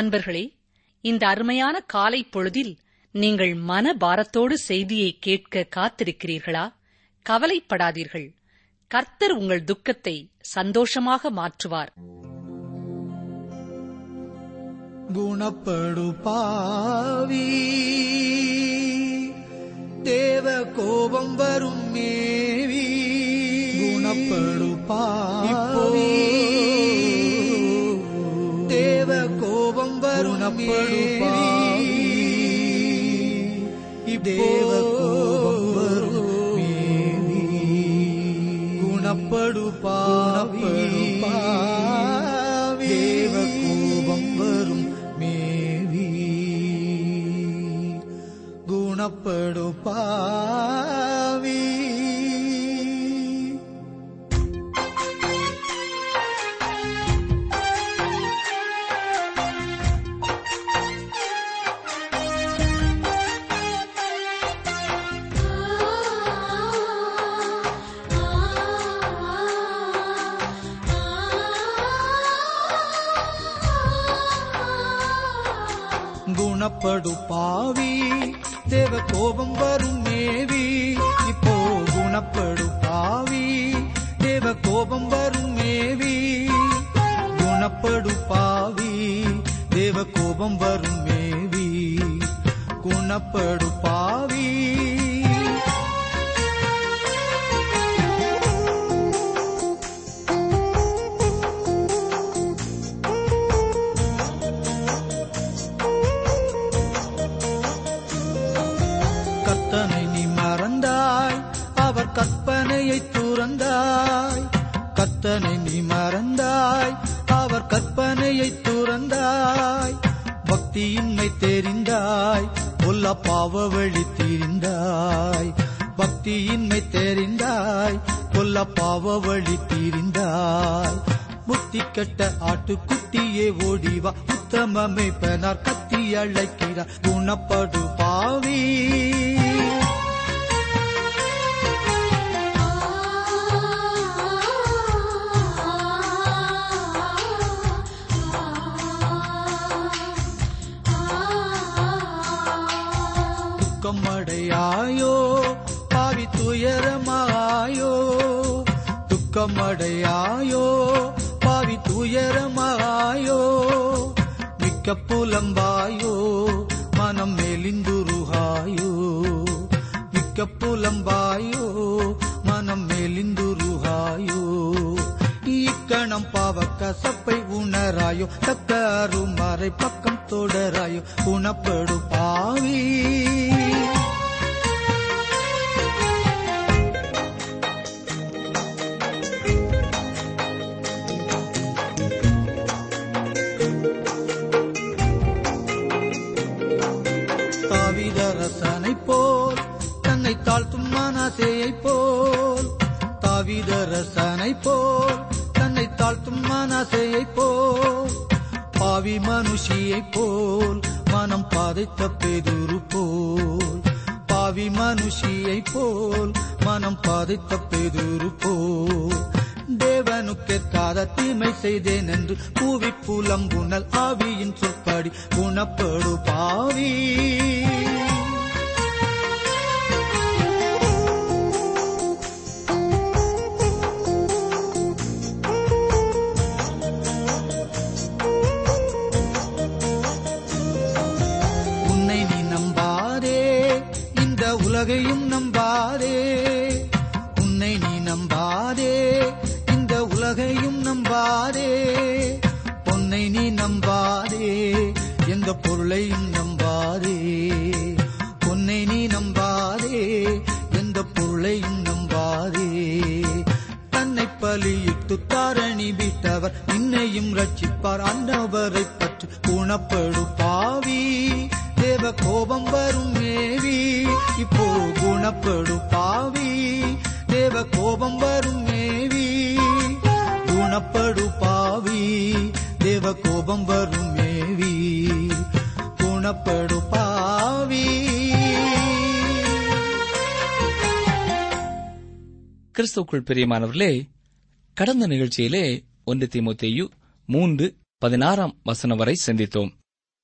அன்பர்களே இந்த அருமையான காலை பொழுதில் நீங்கள் மன பாரத்தோடு செய்தியை கேட்க காத்திருக்கிறீர்களா? கவலைப்படாதீர்கள். கர்த்தர் உங்கள் துக்கத்தை சந்தோஷமாக மாற்றுவார். குணப்படு பாவி தேவ கோபம் வரும் மேவி குணப்படு பாவி. வரும் மேவி தேவ கோபம் குணப்படு பாவி தேவ கோபம் வரும் மேவி. இப்போ குணப்படு பாவி தேவ கோபம் வரும் மேவி. குணப்படு பாவி தேவ கோபம் வரும் மேவி. குணப்படு பாவி பாவ வழி தீரிந்தாய். பக்தியின்மை தெரிந்தாய். கொல்ல பாவ வழி தீரிந்தாய். புத்தி கட்ட ஆட்டுக்குட்டியே ஓடிவா. உத்தமமை பெனார் கத்தி அழைக்கிறார். குணப்படு பாவி. துன்பம் அடையாயோ பாவி துயரமாயோ துக்கம் அடையாயோ பாவி துயரமாயோ மிக்க புலம்பாயோ? மனம் மெலிந்துருகாயோ? மிக்க புலம்பாயோ? மனம் மெலிந்துருகாயோ? இக்கணம் பாவ கசப்பை உணராயோ? தக்க அருமறை பக்கம் தொடராயோ? குணப்படு பாவி. ஆசையை போல் தாவிதரசனை போல் தன்னை தாழ்த்தும் மனசையை போல் பாவி மனுஷியை போல் மனம் பாதைத்த பெதுரு போல் பாவி மனுஷியை போல் மனம் பாதைத்த பெதுரு போல். தேவனுக்கெத்தாத தீமை செய்தேன் என்று பூவி புலம்புணல் ஆவியின் சொற்படி குணப்படு பாவி. இந்த கிறிஸ்துக்குள் பிரியமானவர்களே கடந்த நிகழ்ச்சியிலே ஒன்று தீமோத்தேயு மூன்று பதினாறாம் வசனம் வரை சிந்தித்தோம்.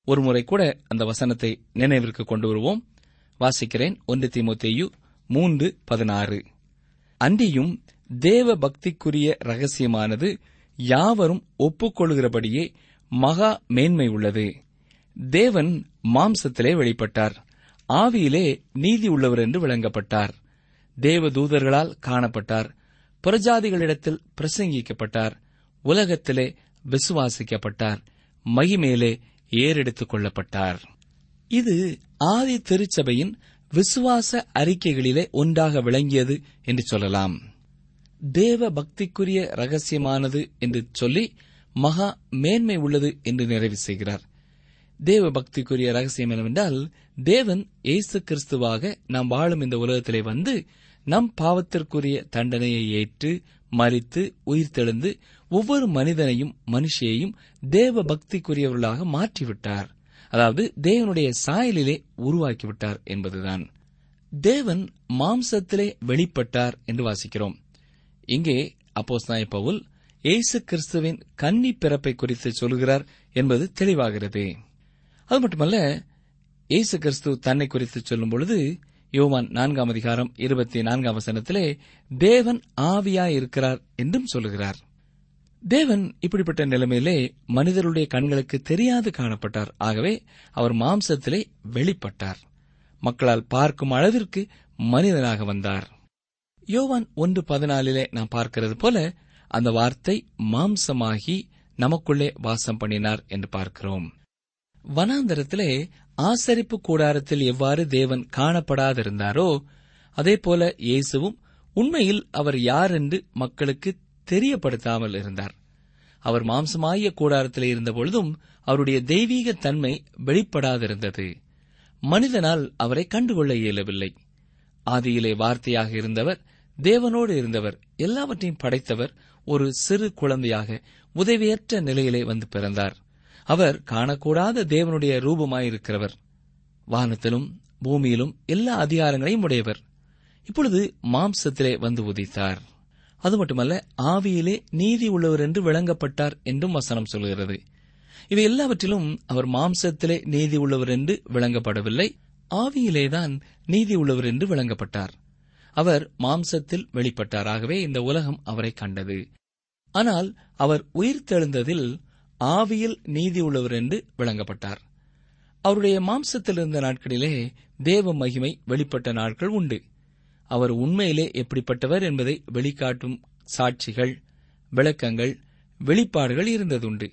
ஒருமுறை கூட அந்த வசனத்தை நினைவிற்கு கொண்டு வருவோம். வாசிக்கிறேன் ஒன்று தீமோத்தேயு மூன்று பதினாறு. அன்றியும் தேவ பக்திக்குரிய ரகசியமானது யாவரும் ஒப்புக்கொள்கிறபடியே மகா மேன்மை உள்ளது. தேவன் மாம்சத்திலே வெளிப்பட்டார். ஆவியிலே நீதி உள்ளவர் என்று விளங்கப்பட்டார். தேவ தூதர்களால் காணப்பட்டார். புறஜாதிகளிடத்தில் பிரசங்கிக்கப்பட்டார். உலகத்திலே விசுவாசிக்கப்பட்டார். மகிமேலே ஏறெடுத்துக் கொள்ளப்பட்டார். இது ஆதி திருச்சபையின் விசுவாச அறிக்கைகளிலே ஒன்றாக விளங்கியது என்று சொல்லலாம். தேவ பக்திக்குரிய ரகசியமானது என்று சொல்லி மகா மேன்மை உள்ளது என்று நிறைவு செய்கிறார். தேவ பக்திக்குரிய ரகசியம் என்னவென்றால் தேவன் இயேசு கிறிஸ்துவாக நாம் வாழும் இந்த உலகத்திலே வந்து நம் பாவத்திற்குரிய தண்டனையை ஏற்று மறித்து உயிர்த்தெழுந்து ஒவ்வொரு மனிதனையும் மனுஷியையும் தேவ பக்திக்குரியவர்களாக மாற்றிவிட்டார். அதாவது தேவனுடைய சாயலிலே உருவாக்கிவிட்டார் என்பதுதான். தேவன் மாம்சத்திலே வெளிப்பட்டார் என்று வாசிக்கிறோம். இங்கே அப்போஸ் பவுல் இயேசு கிறிஸ்துவின் கன்னி பிறப்பை குறித்து சொல்கிறார் என்பது தெளிவாகிறது. அது மட்டுமல்ல இயேசு கிறிஸ்து தன்னை குறித்து சொல்லும் பொழுது யோவான் நான்காம் அதிகாரம் இருபத்தி நான்காம் வசனத்திலே தேவன் ஆவியாயிருக்கிறார் என்றும் சொல்லுகிறார். தேவன் இப்படிப்பட்ட நிலைமையிலே மனிதருடைய கண்களுக்கு தெரியாது காணப்பட்டார். ஆகவே அவர் மாம்சத்திலே வெளிப்பட்டார். மக்களால் பார்க்கும் அளவிற்கு மனிதனாக வந்தார். யோவான் ஒன்று பதினாலிலே நாம் பார்க்கிறது போல அந்த வார்த்தை மாம்சமாகி நமக்குள்ளே வாசம் பண்ணினார் என்று பார்க்கிறோம். வனாந்தரத்திலே ஆசரிப்பு கூடாரத்தில் எவ்வாறு தேவன் காணப்படாதிருந்தாரோ அதேபோல இயேசுவும் உண்மையில் அவர் யார் என்று மக்களுக்கு தெரியப்படுத்தாமல் இருந்தார். அவர் மாம்சமாகிய கூடாரத்திலே இருந்தபொழுதும் அவருடைய தெய்வீக தன்மை வெளிப்படாதிருந்தது. மனிதனால் அவரை கண்டுகொள்ள இயலவில்லை. ஆதியிலே வார்த்தையாக இருந்தவர் தேவனோடு இருந்தவர் எல்லாவற்றையும் படைத்தவர் ஒரு சிறு குழந்தையாக உதவியற்ற நிலையிலே வந்து பிறந்தார். அவர் காணக்கூடாத தேவனுடைய ரூபமாயிருக்கிறவர். வானத்திலும் பூமியிலும் எல்லா அதிகாரங்களையும் உடையவர். இப்பொழுது மாம்சத்திலே வந்து உதித்தார். அது மட்டுமல்ல ஆவியிலே நீதி உள்ளவர் என்று விளங்கப்பட்டார் என்றும் வசனம் சொல்கிறது. இவை எல்லாவற்றிலும் அவர் மாம்சத்திலே நீதி உள்ளவர் என்று விளங்கப்படவில்லை ஆவியிலேதான் நீதி உள்ளவர் என்று விளங்கப்பட்டார். அவர் மாம்சத்தில் வெளிப்பட்டார் ஆகவே இந்த உலகம் அவரை கண்டது. ஆனால் அவர் உயிர்த்தெழுந்ததில் ஆவியில் நீதி உள்ளவர் என்று விளங்கப்பட்டார். அவருடைய மாம்சத்தில் இருந்த நாட்களிலே தேவ மகிமை வெளிப்பட்ட நாட்கள் உண்டு. அவர் உண்மையிலே எப்படிப்பட்டவர் என்பதை வெளிக்காட்டும் சாட்சிகள் விளக்கங்கள் வெளிப்பாடுகள் இருந்ததுண்டு.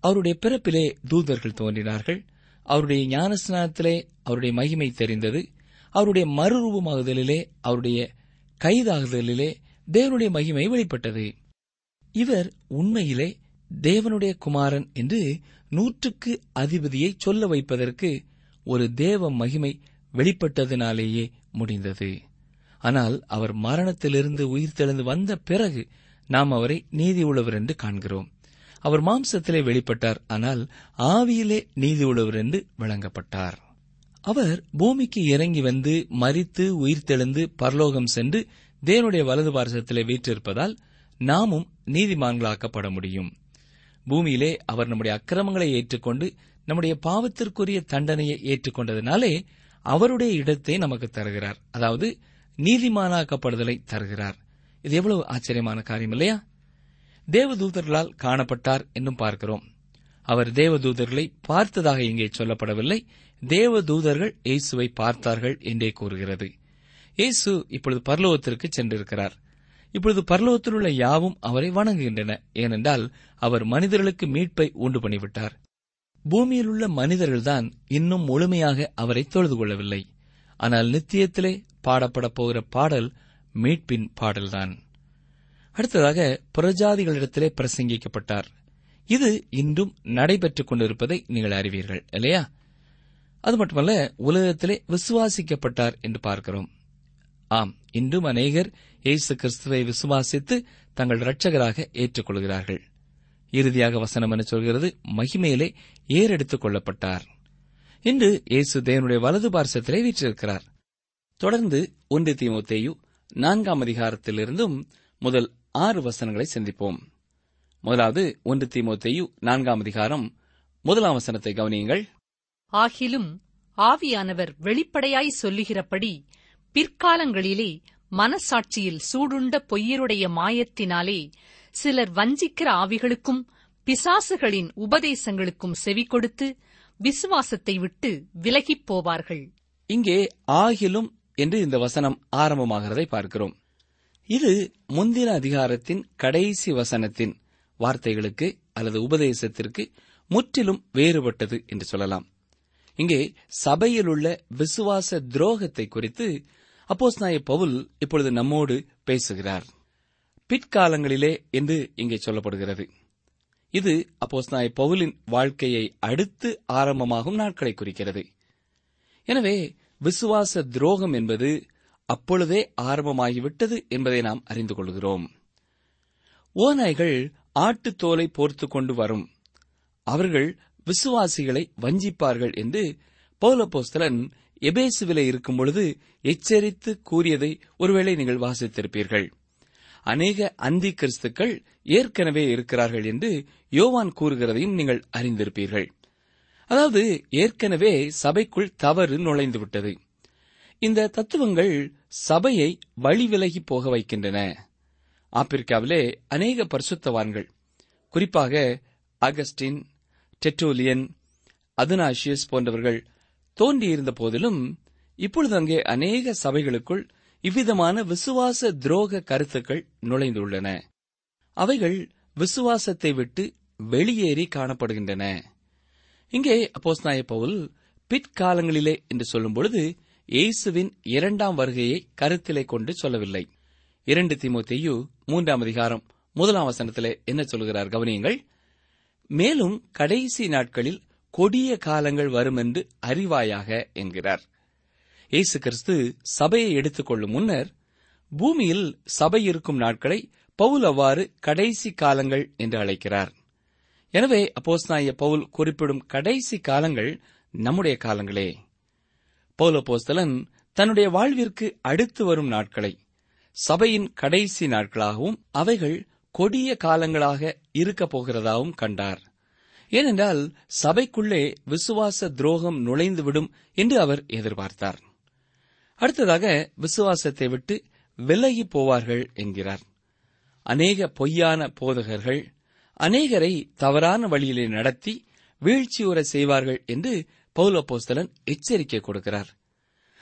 அவருடைய பிறப்பிலே தூதர்கள் தோன்றினார்கள். அவருடைய ஞானஸ்நானத்திலே அவருடைய மகிமை தெரிந்தது. அவருடைய மறுரூபமாகுதலிலே அவருடைய கைதாகுதலிலே தேவனுடைய மகிமை வெளிப்பட்டது. இவர் உண்மையிலே தேவனுடைய குமாரன் என்று நூற்றுக்கு அதிபதியை சொல்ல வைப்பதற்கு ஒரு தேவ மகிமை வெளிப்பட்டதினாலேயே முடிந்தது. ஆனால் அவர் மரணத்திலிருந்து உயிர்த்தெழுந்து வந்த பிறகு நாம் அவரை நீதி உள்ளவர் என்று காண்கிறோம். அவர் மாம்சத்திலே வெளிப்பட்டார் ஆனால் ஆவியிலே நீதி உள்ளவர் என்று விளங்கப்பட்டார் அவர் பூமிக்கு இறங்கி வந்து மரித்து உயிர்த்தெழுந்து பரலோகம் சென்று தேவனுடைய வலது பாரசத்திலே வீற்றிருப்பதால் நாமும் நீதிமான்களாக்கப்பட முடியும். பூமியிலே அவர் நம்முடைய அக்கிரமங்களை ஏற்றுக்கொண்டு நம்முடைய பாவத்திற்குரிய தண்டனையை ஏற்றுக்கொண்டதினாலே அவருடைய இடத்தை நமக்கு தருகிறார். அதாவது நீதிமானாக்கப்படுதலை தருகிறார். இது எவ்வளவு ஆச்சரியமான காரியம் இல்லையா? தேவதூதர்களால் காணப்பட்டார் என்றும் பார்க்கிறோம். அவர் தேவதூதர்களை பார்த்ததாக இங்கே சொல்லப்படவில்லை. தேவதூதர்கள் இயேசுவை பார்த்தார்கள் என்றே கூறுகிறது. இயேசு இப்பொழுது பரலோகத்திற்கு சென்றிருக்கிறார். இப்பொழுது பரலோகத்தில் உள்ள யாவும் அவரை வணங்குகின்றன. ஏனென்றால் அவர் மனிதர்களுக்கு மீட்பை உண்டு பண்ணிவிட்டார். பூமியில் உள்ள மனிதர்கள்தான் இன்னும் முழுமையாக அவரை தொழுது கொள்ளவில்லை. ஆனால் நித்தியத்திலே பாடப்படப் போகிற பாடல் மீட்பின் பாடல்தான். அடுத்ததாக புறஜாதிகளிடத்திலே பிரசங்கிக்கப்பட்டார். இது இன்றும் நடைபெற்றுக் கொண்டிருப்பதை நீங்கள் அறிவீர்கள் இல்லையா? அது மட்டுமல்ல உலகத்திலே விசுவாசிக்கப்பட்டார் என்று பார்க்கிறோம். ஆம். இன்றும் அநேகர் இயேசு கிறிஸ்துவை விசுவாசித்து தங்கள் இரட்சகராக ஏற்றுக்கொள்கிறார்கள். இறுதியாக வசனம் என சொல்கிறது? மகிமையிலே ஏறெடுத்துக் கொள்ளப்பட்டார். இன்று இயேசு தேவனுடைய வலது பார்சத்திலே வீற்றிருக்கிறார். தொடர்ந்து ஒன்று தீமோத்தேயு நான்காம் அதிகாரத்திலிருந்தும் முதல் ஆறு வசனங்களை சிந்திப்போம். முதலாவது ஒன்று திமுத்தேயு நான்காம் அதிகாரம் முதலாம் வசனத்தை கவனியுங்கள். ஆகிலும் ஆவியானவர் வெளிப்படையாய் சொல்லுகிறபடி பிற்காலங்களிலே மனசாட்சியில் சூடுண்ட பொய்யருடைய மாயத்தினாலே சிலர் வஞ்சிக்கிற ஆவிகளுக்கும் பிசாசுகளின் உபதேசங்களுக்கும் செவி கொடுத்து விசுவாசத்தை விட்டு விலகிப் போவார்கள். இங்கே ஆகிலும் என்று இந்த வசனம் ஆரம்பமாகிறதை பார்க்கிறோம். இது முந்தின அதிகாரத்தின் கடைசி வசனத்தின் வார்த்தைகளுக்கு அல்லது உபதேசத்திற்கு முற்றிலும் வேறுபட்டது என்று சொல்லலாம். இங்கே சபையிலுள்ள விசுவாச துரோகத்தை குறித்து அப்போஸ் நாய பவுல் இப்பொழுது நம்மோடு பேசுகிறார். பிற்காலங்களிலே என்று இங்கே சொல்லப்படுகிறது. இது அப்போஸ் நாய பவுலின் வாழ்க்கையை அடுத்து ஆரம்பமாகும் நாட்களை குறிக்கிறது. எனவே விசுவாச துரோகம் என்பது அப்பொழுதே ஆரம்பமாகிவிட்டது என்பதை நாம் அறிந்து கொள்கிறோம். ஓநாய்கள் ஆட்டுத்தோலை தோலை கொண்டு வரும். அவர்கள் விசுவாசிகளை வஞ்சிப்பார்கள் என்று பௌலபோஸ்தலன் எபேசுவிலே இருக்கும் பொழுது எச்சரித்து கூறியதை ஒருவேளை நீங்கள் வாசித்திருப்பீர்கள். அநேக அந்தி கிறிஸ்துக்கள் ஏற்கனவே இருக்கிறார்கள் என்று யோவான் கூறுகிறதையும் நீங்கள் அறிந்திருப்பீர்கள். அதாவது ஏற்கனவே சபைக்குள் தவறு நுழைந்துவிட்டது. இந்த தத்துவங்கள் சபையை வழிவிலகி போக வைக்கின்றன. ஆப்பிரிக்காவிலே அநேக பரிசுத்தவான்கள் குறிப்பாக அகஸ்டின் டெட்டோலியன் அதுனாஷியஸ் போன்றவர்கள் தோன்றியிருந்த போதிலும் இப்பொழுது அங்கே அநேக சபைகளுக்குள் இவ்விதமான விசுவாச துரோக கருத்துக்கள் நுழைந்துள்ளன. அவைகள் விசுவாசத்தை விட்டு வெளியேறி காணப்படுகின்றன. இங்கே அப்போஸ்நாய பவுல் பிற்காலங்களிலே என்று சொல்லும்பொழுது இயேசுவின் இரண்டாம் வருகையை கருத்திலே கொண்டு சொல்லவில்லை. இரண்டு திமுத்தையு மூன்றாம் அதிகாரம் முதலாம் வசனத்திலே என்ன சொல்கிறார் கவனியுங்கள். மேலும் கடைசி நாட்களில் கொடிய காலங்கள் வரும் என்று அறிவாயாக என்கிறார். இயேசு கிறிஸ்து சபையை எடுத்துக்கொள்ளும் முன்னர் பூமியில் சபை இருக்கும் நாட்களை பவுல் அவ்வாறு கடைசி காலங்கள் என்று அழைக்கிறார். எனவே அப்போஸ்தாய பவுல் குறிப்பிடும் கடைசி காலங்கள் நம்முடைய காலங்களே. பவுல் அப்போஸ்தலன் தன்னுடைய வாழ்விற்கு அடுத்து வரும் நாட்களை சபையின் கடைசி நாட்களாகவும் அவைகள் கொடிய காலங்களாக இருக்கப் போகிறதாகவும் கண்டார். ஏனென்றால் சபைக்குள்ளே விசுவாச துரோகம் நுழைந்துவிடும் என்று அவர் எதிர்பார்த்தார். அடுத்ததாக விசுவாசத்தை விட்டு விலகி போவார்கள் என்கிறார். அநேக பொய்யான போதகர்கள் அநேகரை தவறான வழியிலே நடத்தி வீழ்ச்சியுற செய்வார்கள் என்று பௌலப்போஸ்தலன் எச்சரிக்கை கொடுக்கிறார்.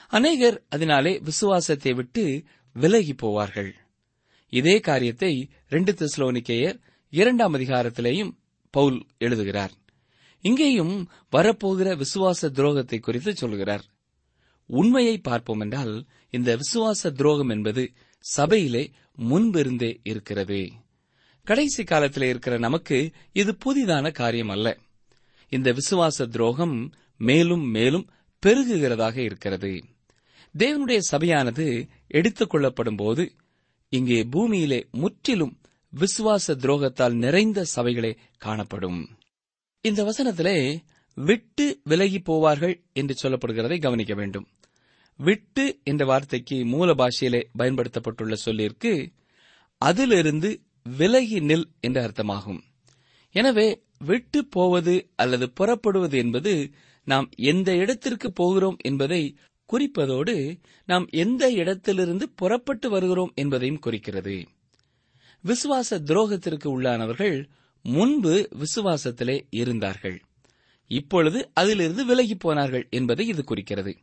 அநேகர் அதனாலே விசுவாசத்தை விட்டு விலகி போவார்கள். இதே காரியத்தை ரெண்டு தெஸ்லோனிக்கேயர் இரண்டாம் அதிகாரத்திலேயும் பவுல் எழுதுகிறார். இங்கேயும் வரப்போகிற விசுவாச துரோகத்தை குறித்து சொல்கிறார். உண்மையை பார்ப்போம் என்றால் இந்த விசுவாச துரோகம் என்பது சபையிலே முன்பிருந்தே இருக்கிறது. கடைசி காலத்திலே இருக்கிற நமக்கு இது புதிதான காரியம் அல்ல. இந்த விசுவாச துரோகம் மேலும் மேலும் பெருகுகிறதாக இருக்கிறது. தேவனுடைய சபையானது எடுத்துக் கொள்ளப்படும் போது இங்கே பூமியிலே முற்றிலும் விசுவாச துரோகத்தால் நிறைந்த சபைகளே காணப்படும். இந்த வசனத்திலே விட்டு விலகி போவார்கள் என்று சொல்லப்படுகிறதை கவனிக்க வேண்டும். விட்டு என்ற வார்த்தைக்கு மூல பாஷையிலே பயன்படுத்தப்பட்டுள்ள சொல்லிற்கு அதிலிருந்து விலகி நில் என்ற அர்த்தமாகும். எனவே விட்டு போவது அல்லது புறப்படுவது என்பது நாம் எந்த இடத்திற்கு போகிறோம் என்பதை குறிப்பதோடு நாம் எந்த இடத்திலிருந்து புறப்பட்டு வருகிறோம் என்பதையும் குறிக்கிறது. விசுவாச துரோகத்திற்கு உள்ளானவர்கள் முன்பு விசுவாசத்திலே இருந்தார்கள். இப்பொழுது அதிலிருந்து விலகி போனார்கள் என்பதை இது குறிக்கிறது.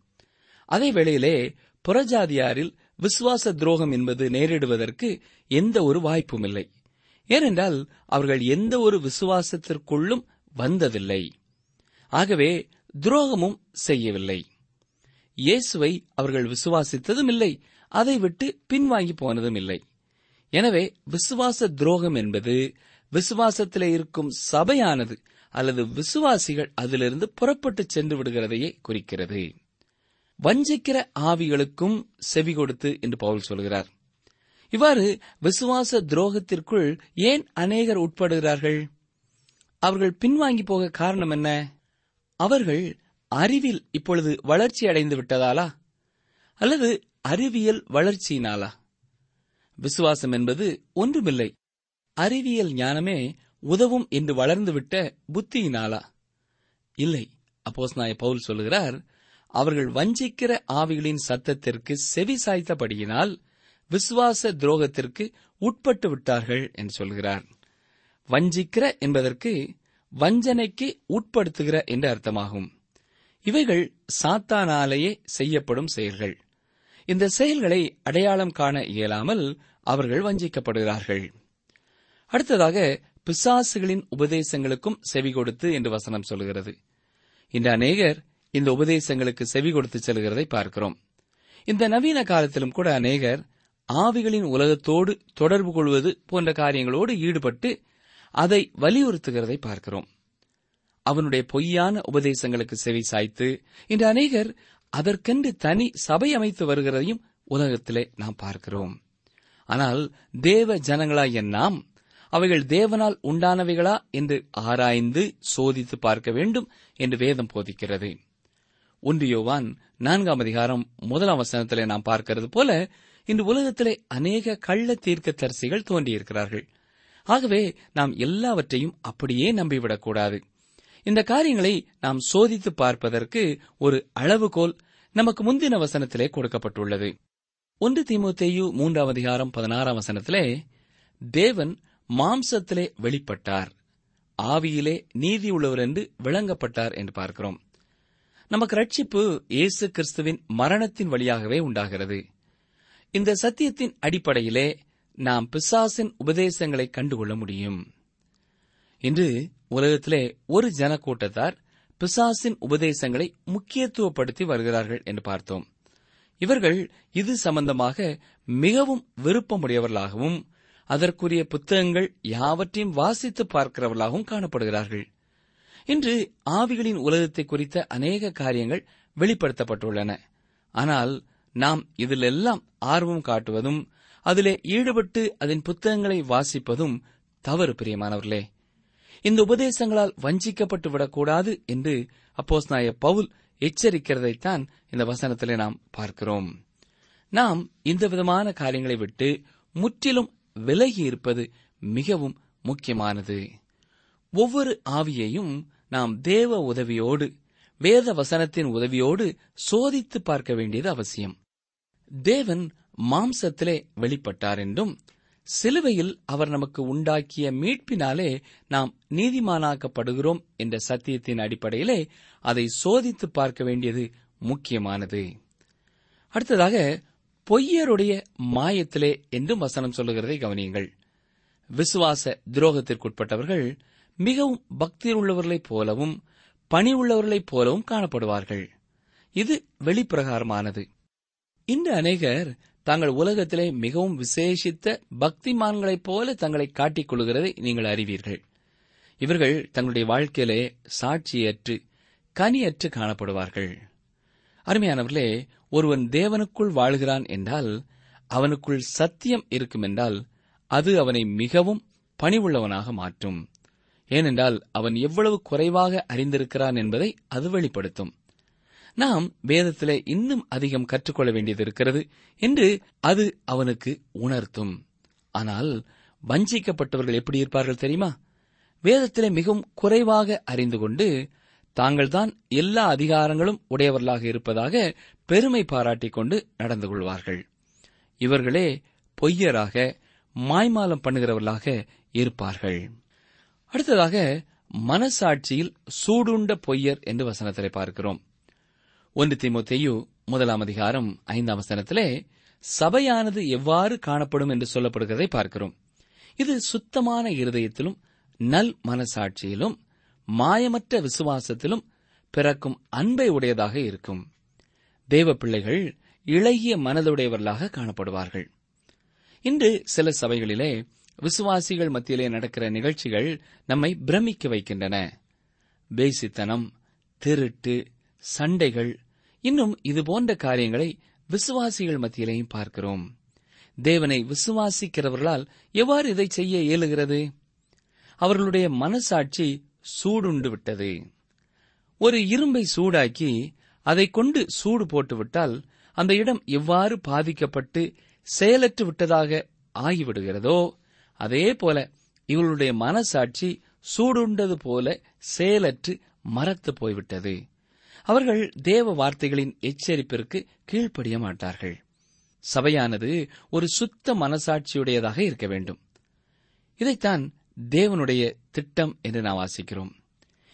அதே வேளையிலே புறஜாதியாரில் விசுவாச துரோகம் என்பது நேரிடுவதற்கு எந்த ஒரு வாய்ப்பும் இல்லை. ஏனென்றால் அவர்கள் எந்த ஒரு விசுவாசத்திற்குள்ளும் வந்ததில்லை. ஆகவே துரோகமும் செய்யவில்லை. இயேசுவை அவர்கள் விசுவாசித்ததும் இல்லை அதை விட்டு பின்வாங்கி போனதும் இல்லை எனவே விசுவாச துரோகம் என்பது விசுவாசத்திலே இருக்கும் சபையானது அல்லது விசுவாசிகள் அதிலிருந்து புறப்பட்டு சென்று விடுகிறதையே குறிக்கிறது. வஞ்சிக்கிற ஆவிகளுக்கும் செவி கொடுத்து என்று பவுல் சொல்கிறார். இவ்வாறு விசுவாச துரோகத்திற்குள் ஏன் அநேகர் உட்படுகிறார்கள்? அவர்கள் பின்வாங்கி போக காரணம் என்ன? அவர்கள் அறிவில் இப்பொழுது வளர்ச்சி அடைந்து விட்டதாலா? அல்லது அறிவியல் வளர்ச்சியினாலா? விசுவாசம் என்பது ஒன்றுமில்லை. அறிவியல் ஞானமே உதவும் என்று வளர்ந்துவிட்ட புத்தியினாலா? இல்லை. அப்போஸ் நாய பவுல் சொல்லுகிறார் அவர்கள் வஞ்சிக்கிற ஆவிகளின் சத்தத்திற்கு செவி சாய்த்தபடியினால் விசுவாச துரோகத்திற்கு உட்பட்டு விட்டார்கள் என்று சொல்கிறார். வஞ்சிக்கிற என்பதற்கு வஞ்சனைக்கு உட்படுத்துகிற என்று அர்த்தமாகும். இவைகள் சாத்தானாலேயே செய்யப்படும் செயல்கள். இந்த செயல்களை அடையாளம் காண இயலாமல் அவர்கள் வஞ்சிக்கப்படுகிறார்கள். அடுத்ததாக பிசாசுகளின் உபதேசங்களுக்கும் செவி கொடுத்து என்று வசனம் சொல்கிறது இந்த அநேகர் இந்த உபதேசங்களுக்கு செவி கொடுத்து செல்கிறதை பார்க்கிறோம். இந்த நவீன காலத்திலும் கூட அநேகர் ஆவிகளின் உலகத்தோடு தொடர்பு கொள்வது போன்ற காரியங்களோடு ஈடுபட்டு அதை வலியுறுத்துகிறதை பார்க்கிறோம். அவனுடைய பொய்யான உபதேசங்களுக்கு செவி சாய்த்து இன்று அநேகர் அதற்கென்று தனி சபை அமைத்து வருகிறதையும் உலகத்திலே நாம் பார்க்கிறோம். ஆனால் தேவ ஜனங்களாகிய நாம் அவைகள் தேவனால் உண்டானவைகளா என்று ஆராய்ந்து சோதித்து பார்க்க வேண்டும் என்று வேதம் போதிக்கிறது. ஒன்று யோவான் நான்காம் அதிகாரம் முதலாம் வசனத்திலே நாம் பார்க்கிறது போல இன்று உலகத்திலே அநேக கள்ள தீர்க்க தரிசிகள் தோன்றியிருக்கிறார்கள். ஆகவே நாம் எல்லாவற்றையும் அப்படியே நம்பிவிடக்கூடாது. இந்த காரியங்களை நாம் சோதித்து பார்ப்பதற்கு ஒரு அளவுகோல் நமக்கு முந்தின வசனத்திலே கொடுக்கப்பட்டுள்ளது. ஒன்று திமுத்தேயு மூன்றாம் அதிகாரம் பதினாறாம் வசனத்திலே தேவன் மாம்சத்திலே வெளிப்பட்டார். ஆவியிலே நீதி உள்ளவர் என்று விளங்கப்பட்டார் என்று பார்க்கிறோம். நமக்கு ரட்சிப்பு இயேசு கிறிஸ்துவின் மரணத்தின் வழியாகவே உண்டாகிறது. இந்த சத்தியத்தின் அடிப்படையிலே நாம் பிசாசின் உபதேசங்களை கண்டுகொள்ள முடியும். இன்று உலகத்திலே ஒரு ஜனக்கூட்டத்தார் பிசாசின் உபதேசங்களை முக்கியத்துவப்படுத்தி வருகிறார்கள் என்று பார்த்தோம். இவர்கள் இது சம்பந்தமாக மிகவும் விருப்பமுடையவர்களாகவும் அதற்குரிய புத்தகங்கள் யாவற்றையும் வாசித்து பார்க்கிறவர்களாகவும் காணப்படுகிறார்கள். இன்று ஆவிகளின் உலகத்தை குறித்த அநேக காரியங்கள் வெளிப்படுத்தப்பட்டுள்ளன. ஆனால் நாம் இதிலெல்லாம் ஆர்வம் காட்டுவதும் அதிலே ஈடுபட்டு அதன் புத்தகங்களை வாசிப்பதும் தவறு பிரியமானவர்களே. இந்த உபதேசங்களால் வஞ்சிக்கப்பட்டு விடக்கூடாது என்று அப்போஸ் நாய பவுல் எச்சரிக்கிறதைத்தான் இந்த வசனத்திலே நாம் பார்க்கிறோம். நாம் இந்த விதமான காரியங்களை விட்டு முற்றிலும் விலகி இருப்பது மிகவும் முக்கியமானது. ஒவ்வொரு ஆவியையும் நாம் தேவ உதவியோடு வேத வசனத்தின் உதவியோடு சோதித்து பார்க்க வேண்டியது அவசியம். தேவன் மாம்சத்திலே வெளிப்பட்டார் என்றும் சிலுவையில் அவர் நமக்கு உண்டாக்கிய மீட்பினாலே நாம் நீதிமானாக்கப்படுகிறோம் என்ற சத்தியத்தின் அடிப்படையிலே அதை சோதித்து பார்க்க வேண்டியது முக்கியமானது. அடுத்ததாக பொய்யருடைய மாயத்திலே என்றும் வசனம் சொல்லுகிறதை கவனியுங்கள். விசுவாச துரோகத்திற்குட்பட்டவர்கள் மிகவும் பக்தி உள்ளவர்களைப் போலவும் பணி உள்ளவர்களைப் போலவும் காணப்படுவார்கள். இது வெளிப்பிரகாரமானது. இன்று அநேகர் தாங்கள் உலகத்திலே மிகவும் விசேஷித்த பக்திமான்களைப் போல தங்களை காட்டிக் கொள்கிறதை நீங்கள் அறிவீர்கள். இவர்கள் தங்களுடைய வாழ்க்கையிலே சாட்சியற்று கனியற்று காணப்படுவார்கள். அருமையானவர்களே ஒருவன் தேவனுக்குள் வாழ்கிறான் என்றால் அவனுக்குள் சத்தியம் இருக்கும் என்றால் அது அவனை மிகவும் பணிவுள்ளவனாக மாற்றும். ஏனென்றால் அவன் எவ்வளவு குறைவாக அறிந்திருக்கிறான் என்பதை அது வெளிப்படுத்தும். நாம் வேதத்திலே இன்னும் அதிகம் கற்றுக்கொள்ள வேண்டியது இருக்கிறது என்று அது அவனுக்கு உணர்த்தும். ஆனால் வஞ்சிக்கப்பட்டவர்கள் எப்படி இருப்பார்கள் தெரியுமா? வேதத்திலே மிகவும் குறைவாக அறிந்து கொண்டு தாங்கள்தான் எல்லா அதிகாரங்களும் உடையவர்களாக இருப்பதாக பெருமை பாராட்டிக் கொண்டு நடந்து கொள்வார்கள். இவர்களே பொய்யராக மாய்மாலம் பண்ணுகிறவர்களாக இருப்பார்கள். அடுத்ததாக மனசாட்சியில் சூடுண்ட பொய்யர் என்று வசனத்திலே பார்க்கிறோம். ஒன்று திமுத்தையு முதலாம் அதிகாரம் ஐந்தாம் வசனத்திலே சபையானது எவ்வாறு காணப்படும் என்று சொல்லப்படுகிறதை பார்க்கிறோம். இது சுத்தமான இருதயத்திலும் நல் மனசாட்சியிலும் மாயமற்ற விசுவாசத்திலும் பிறக்கும் அன்பை உடையதாக இருக்கும். தேவ பிள்ளைகள் இளகிய மனதுடையவர்களாக காணப்படுவார்கள். இன்று சில சபைகளிலே விசுவாசிகள் மத்தியிலே நடக்கிற நிகழ்ச்சிகள் நம்மை பிரமிக்க வைக்கின்றன. பேசித்தனம் திருட்டு சண்டைகள் இன்னும் இதுபோன்ற காரியங்களை விசுவாசிகள் மத்தியிலையும் பார்க்கிறோம். தேவனை விசுவாசிக்கிறவர்களால் எவ்வாறு இதை செய்ய இயலுகிறது? அவர்களுடைய மனசாட்சி சூடுண்டு விட்டது. ஒரு இரும்பை சூடாக்கி அதை கொண்டு சூடு போட்டுவிட்டால் அந்த இடம் எவ்வாறு பாதிக்கப்பட்டு செயலற்று விட்டதாக ஆகிவிடுகிறதோ அதே போல இவர்களுடைய மனசாட்சி சூடுண்டது போல செயலற்று மரத்து போய்விட்டது. அவர்கள் தேவ வார்த்தைகளின் எச்சரிப்பிற்கு கீழ்ப்படிய மாட்டார்கள். சபையானது ஒரு சுத்த மனசாட்சியுடையதாக இருக்க வேண்டும். இதைத்தான் தேவனுடைய திட்டம் என்று நாம் வாசிக்கிறோம்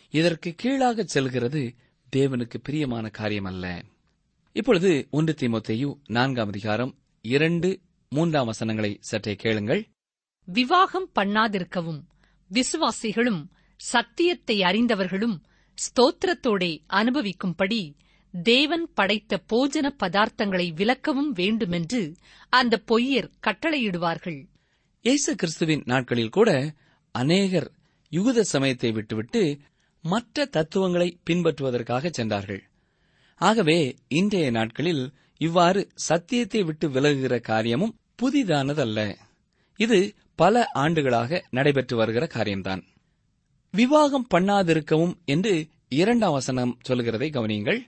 இதற்கு கீழாக செல்கிறது தேவனுக்கு பிரியமான காரியம் அல்ல இப்பொழுது ஒன்று திமுத்தையு நான்காம் அதிகாரம் இரண்டு மூன்றாம் வசனங்களை சற்றே கேளுங்கள். விவாகம் பண்ணாதிருக்கவும் விசுவாசிகளும் சத்தியத்தை அறிந்தவர்களும் ஸ்தோத்திரத்தோடே அனுபவிக்கும்படி தேவன் படைத்த போஜன பதார்த்தங்களை விலக்கவும் வேண்டுமென்று அந்த பொய்யர் கட்டளையிடுவார்கள். இயேசு கிறிஸ்துவின் நாட்களில் கூட அநேகர் யூத சமயத்தை விட்டுவிட்டு மற்ற தத்துவங்களை பின்பற்றுவதற்காக சென்றார்கள். ஆகவே இன்றைய நாட்களில் இவ்வாறு சத்தியத்தை விட்டு விலகுகிற காரியமும் புதிதானதல்ல. இது பல ஆண்டுகளாக நடைபெற்று வருகிற காரியம்தான். விவாகம் பண்ணாதிருக்கவும் என்று இரண்டாம் வசனம் சொல்கிறதை கவனியுங்கள்.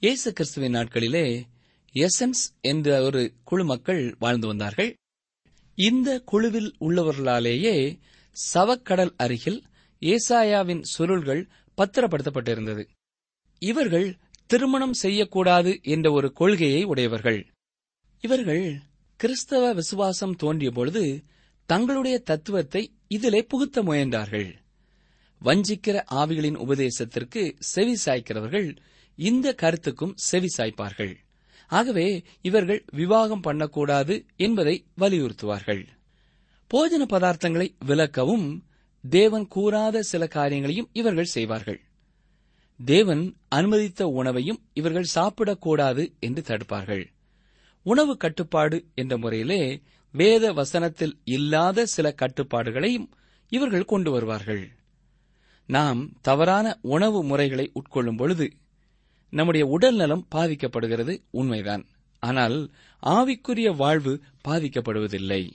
இயேசு கிறிஸ்துவின் நாட்களிலே எசன்ஸ் என்ற ஒரு குழு மக்கள் வாழ்ந்து வந்தார்கள். இந்த குழுவில் உள்ளவர்களாலேயே சவக்கடல் அருகில் ஏசாயாவின் சுருள்கள் பத்திரப்படுத்தப்பட்டிருந்தது. இவர்கள் திருமணம் செய்யக்கூடாது என்ற ஒரு கொள்கையை உடையவர்கள். இவர்கள் கிறிஸ்தவ விசுவாசம் தோன்றிய பொழுது தங்களுடைய தத்துவத்தை இதிலே புகுத்த முயன்றார்கள். வஞ்சிக்கிற ஆவிகளின் உபதேசத்திற்கு செவி சாய்க்கிறவர்கள் இந்த கருத்துக்கும் செவி சாய்ப்பார்கள். ஆகவே இவர்கள் விவாகம் பண்ணக்கூடாது என்பதை வலியுறுத்துவார்கள். போஜன பதார்த்தங்களை விலக்கவும் தேவன் கூறாத சில காரியங்களையும் இவர்கள் செய்வார்கள். தேவன் அனுமதித்த உணவையும் இவர்கள் சாப்பிடக்கூடாது என்று தடுப்பார்கள். உணவு கட்டுப்பாடு என்ற முறையிலே வேத வசனத்தில் இல்லாத சில கட்டுப்பாடுகளையும் இவர்கள் கொண்டு வருவார்கள். நாம் தவறான உணவு முறைகளை உட்கொள்ளும் பொழுது நம்முடைய உடல் நலம் பாதிக்கப்படுகிறது உண்மைதான். ஆனால் ஆவிக்குரிய வாழ்வு பாதிக்கப்படுவதில்லை.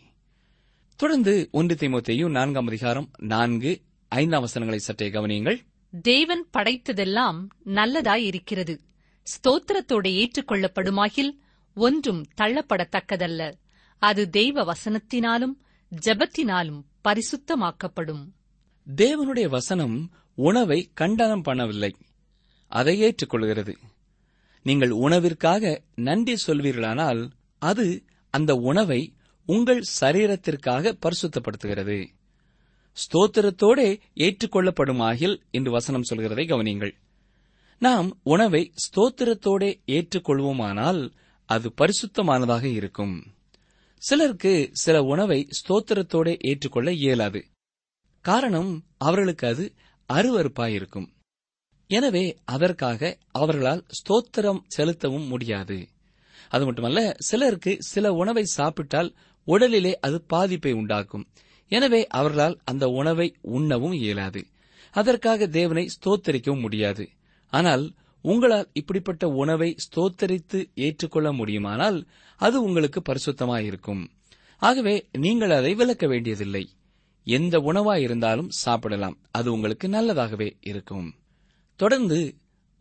தொடர்ந்து ஒன்று தீமோத்தேயு நான்காம் அதிகாரம் நான்கு ஐந்தாம் வசனங்களை சற்றே கவனியுங்கள். தேவன் படைத்ததெல்லாம் நல்லதாயிருக்கிறது. ஸ்தோத்திரத்தோடு ஏற்றுக்கொள்ளப்படுமாகில் ஒன்றும் தள்ளப்படத்தக்கதல்ல. அது தெய்வ வசனத்தினாலும் ஜெபத்தினாலும் பரிசுத்தமாக்கப்படும். தேவனுடைய வசனம் உணவை கண்டனம் பண்ணவில்லை. அதை ஏற்றுக்கொள்கிறது. நீங்கள் உணவிற்காக நன்றி சொல்வீர்களானால் அது அந்த உணவை உங்கள் சரீரத்திற்காக பரிசுத்தப்படுத்துகிறது. ஸ்தோத்திரத்தோடே ஏற்றுக்கொள்ளப்படுமாகில் என்று வசனம் சொல்கிறதை கவனியுங்கள். நாம் உணவை ஸ்தோத்திரத்தோடே ஏற்றுக்கொள்வோமானால் அது பரிசுத்தமானதாக இருக்கும். சிலருக்கு சில உணவை ஸ்தோத்திரத்தோடே ஏற்றுக்கொள்ள இயலாது. காரணம் அவர்களுக்கு அது அருவறுப்பாயிருக்கும் எனவே அதற்காக அவர்களால் ஸ்தோத்திரம் செலுத்தவும் முடியாது. அது மட்டுமல்ல சிலருக்கு சில உணவை சாப்பிட்டால் உடலிலே அது பாதிப்பை உண்டாக்கும். எனவே அவர்களால் அந்த உணவை உண்ணவும் இயலாது. அதற்காக தேவனை ஸ்தோத்தரிக்கவும் முடியாது. ஆனால் உங்களால் இப்படிப்பட்ட உணவை ஸ்தோத்தரித்து ஏற்றுக்கொள்ள முடியுமானால் அது உங்களுக்கு பரிசுத்தமாயிருக்கும். ஆகவே நீங்கள் அதை விளக்க வேண்டியதில்லை. எந்த உணவாயிருந்தாலும் சாப்பிடலாம். அது உங்களுக்கு நல்லதாகவே இருக்கும். தொடர்ந்து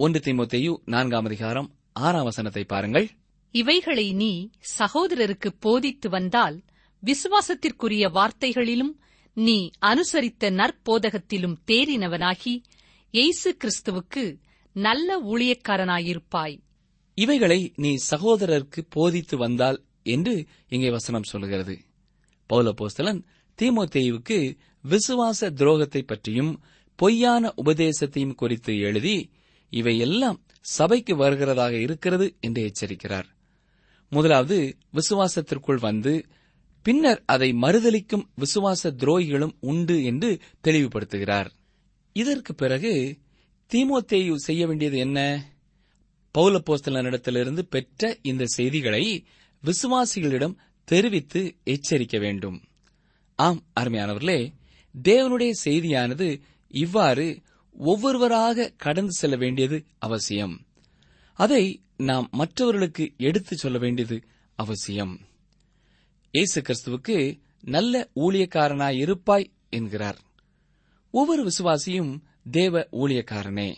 ஒன்று தீமோத்தேயு நான்காம் அதிகாரம் ஆறாம் வசனத்தை பாருங்கள். இவைகளை நீ சகோதரருக்கு போதித்து வந்தால் விசுவாசத்திற்குரிய வார்த்தைகளிலும் நீ அனுசரித்த நற்போதகத்திலும் தேறினவனாகி இயேசு கிறிஸ்துவுக்கு நல்ல ஊழியக்காரனாயிருப்பாய். இவைகளை நீ சகோதரருக்கு போதித்து வந்தால் என்று இங்கே வசனம் சொல்கிறது. பௌலபோஸ்தலன் தீமோத்தேயுக்கு விசுவாச துரோகத்தை பற்றியும் பொய்யான உபதேசத்தையும் குறித்து எழுதி இவையெல்லாம் சபைக்கு வருகிறதாக இருக்கிறது என்று எச்சரிக்கிறார். முதலாவது விசுவாசத்திற்குள் வந்து பின்னர் அதை மறுதலிக்கும் விசுவாச துரோகிகளும் உண்டு என்று தெளிவுபடுத்துகிறார். இதற்கு பிறகு தீமோத்தேயு செய்ய வேண்டியது என்ன? பௌலப்போஸ்தலனிடத்திலிருந்து பெற்ற இந்த செய்திகளை விசுவாசிகளிடம் தெரிவித்து எச்சரிக்க வேண்டும். ஆம் அருமையானவர்களே தேவனுடைய செய்தியானது இவ்வாறு ஒவ்வொருவராக கடந்து செல்ல வேண்டியது அவசியம். அதை நாம் மற்றவர்களுக்கு எடுத்துச் சொல்ல வேண்டியது அவசியம். இயேசு கிறிஸ்துவுக்கு நல்ல ஊழியக்காரனாய் இருப்பாய் என்கிறார். ஒவ்வொரு விசுவாசியும் தேவ ஊழியக்காரனே.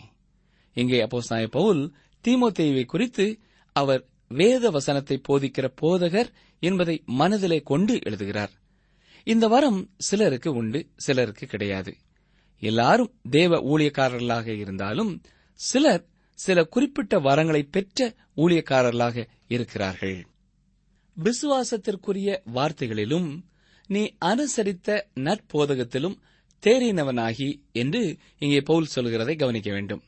இங்கே அப்போஸ்தலனாகிய பவுல் தீமோத்தேவை குறித்து அவர் வேத வசனத்தை போதிக்கிற போதகர் என்பதை மனதிலே கொண்டு எழுதுகிறார். இந்த வரம் சிலருக்கு உண்டு சிலருக்கு கிடையாது. எல்லாரும் தேவ ஊழியக்காரர்களாக இருந்தாலும் சிலர் சில குறிப்பிட்ட வரங்களை பெற்ற ஊழியக்காரர்களாக இருக்கிறார்கள். விசுவாசத்திற்குரிய வார்த்தைகளிலும் நீ அனுசரித்த நற்போதகத்திலும் தேறினவனாகி என்று இங்கே பவுல் சொல்கிறதை கவனிக்க வேண்டும்.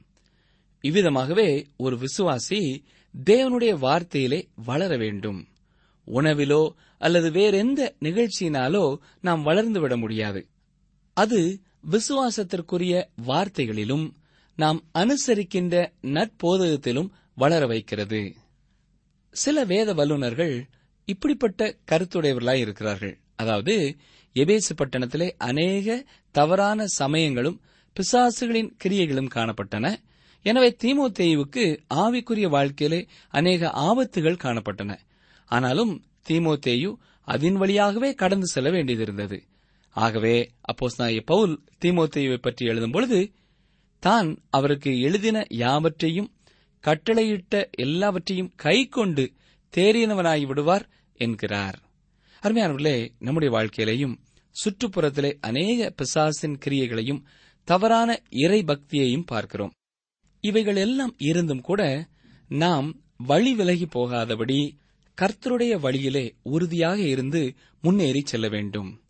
இவ்விதமாகவே ஒரு விசுவாசி தேவனுடைய வார்த்தையிலே வளர வேண்டும். உணவிலோ அல்லது வேறெந்த நிகழ்ச்சியினாலோ நாம் வளர்ந்து விட முடியாது. அது விசுவாசத்திற்குரிய வார்த்தைகளிலும் நாம் அனுசரிக்கின்ற நற்போதகத்திலும் வளர வைக்கிறது. சில வேத வல்லுநர்கள் இப்படிப்பட்ட கருத்துடையவர்களாய் இருக்கிறார்கள். அதாவது எபேசு பட்டணத்திலே அநேக தவறான சமயங்களும் பிசாசுகளின் கிரியைகளும் காணப்பட்டன. எனவே தீமோத்தேயுவுக்கு ஆவிக்குரிய வாழ்க்கையிலே அநேக ஆபத்துகள் காணப்பட்டன. ஆனாலும் தீமோத்தேயு அதன் வழியாகவே கடந்து செல்ல வேண்டியதிருந்தது ஆகவே அப்போஸ்தலனாகிய பவுல் தீமோத்தேயுவை பற்றி எழுதும் பொழுது தான் அவருக்கு எழுதின யாவற்றையும் கட்டளையிட்ட எல்லாவற்றையும் கைக்கொண்டு தேறியனவனாகி விடுவார் என்கிறார். அருமையானவர்களே நம்முடைய வாழ்க்கையிலேயும் சுற்றுப்புறத்திலே அநேக பிசாசின் கிரியைகளையும் தவறான இறை பக்தியையும் பார்க்கிறோம். இவைகள் எல்லாம் இருந்தும் கூட நாம் வழி விலகி போகாதபடி கர்த்தருடைய வழியிலே உறுதியாக இருந்து முன்னேறி செல்ல வேண்டும்.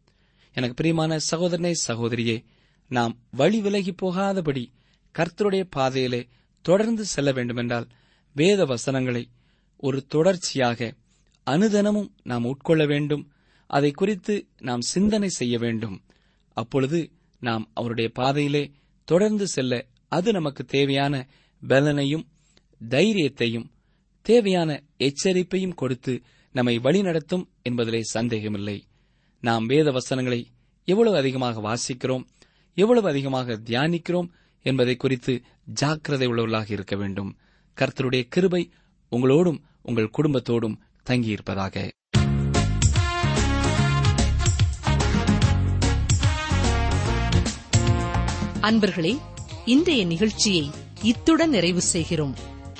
எனக்கு பிரியமான சகோதரனே சகோதரியே நாம் வழி விலகி போகாதபடி கர்த்தருடைய பாதையிலே தொடர்ந்து செல்ல வேண்டுமென்றால் வேத வசனங்களை ஒரு தொடர்ச்சியாக அனுதனமும் நாம் உட்கொள்ள வேண்டும். அதை குறித்து நாம் சிந்தனை செய்ய வேண்டும். அப்பொழுது நாம் அவருடைய பாதையிலே தொடர்ந்து செல்ல அது நமக்கு தேவையான பலனையும் தைரியத்தையும் தேவையான எச்சரிப்பையும் கொடுத்து நம்மை வழிநடத்தும் என்பதிலே சந்தேகமில்லை. நாம் வேத வசனங்களை எவ்வளவு அதிகமாக வாசிக்கிறோம் எவ்வளவு அதிகமாக தியானிக்கிறோம் என்பதை குறித்து ஜாக்கிரதை உள்ளவர்களாக இருக்க வேண்டும். கர்த்தருடைய கிருபை உங்களோடும் உங்கள் குடும்பத்தோடும் தங்கியிருப்பதாக. அன்பர்களே இன்றைய நிகழ்ச்சியை இத்துடன் நிறைவு செய்கிறோம்.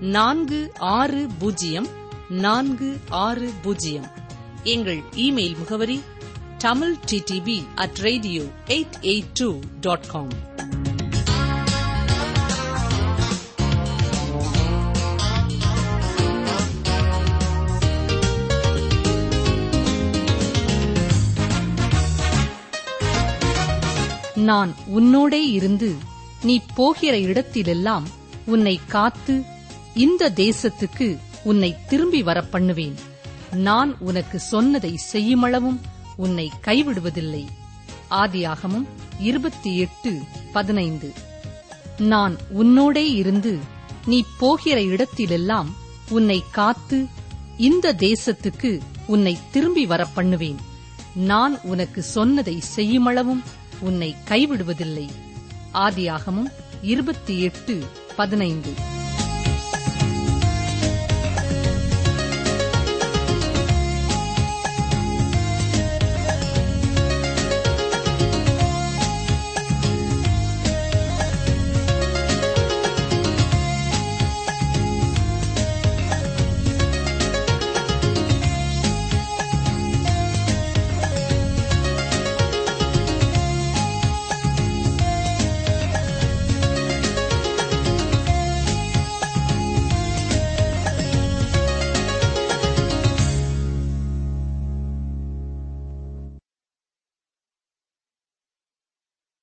நான்கு ஆறு பூஜ்ஜியம் நான்கு ஆறு பூஜ்ஜியம். எங்கள் இமெயில் முகவரி Tamil DTP at radio eight eight two dot com. நான் உன்னோடே இருந்து நீ போகிற இடத்திலெல்லாம் உன்னை காத்து இந்த தேசத்துக்கு உன்னை திரும்பி வரப் பண்ணுவேன். நான் உனக்கு சொன்னதை செய்யுமளவும் உன்னை கைவிடுவதில்லை. ஆதியாகமும் இருபத்தி எட்டு பதினைந்து. நான் உன்னோடே இருந்து நீ போகிற இடத்திலெல்லாம் உன்னை காத்து இந்த தேசத்துக்கு உன்னை திரும்பி வரப் பண்ணுவேன். நான் உனக்கு சொன்னதை செய்யுமளவும் உன்னை கைவிடுவதில்லை. ஆதியாகமும் இருபத்தி எட்டு பதினைந்து.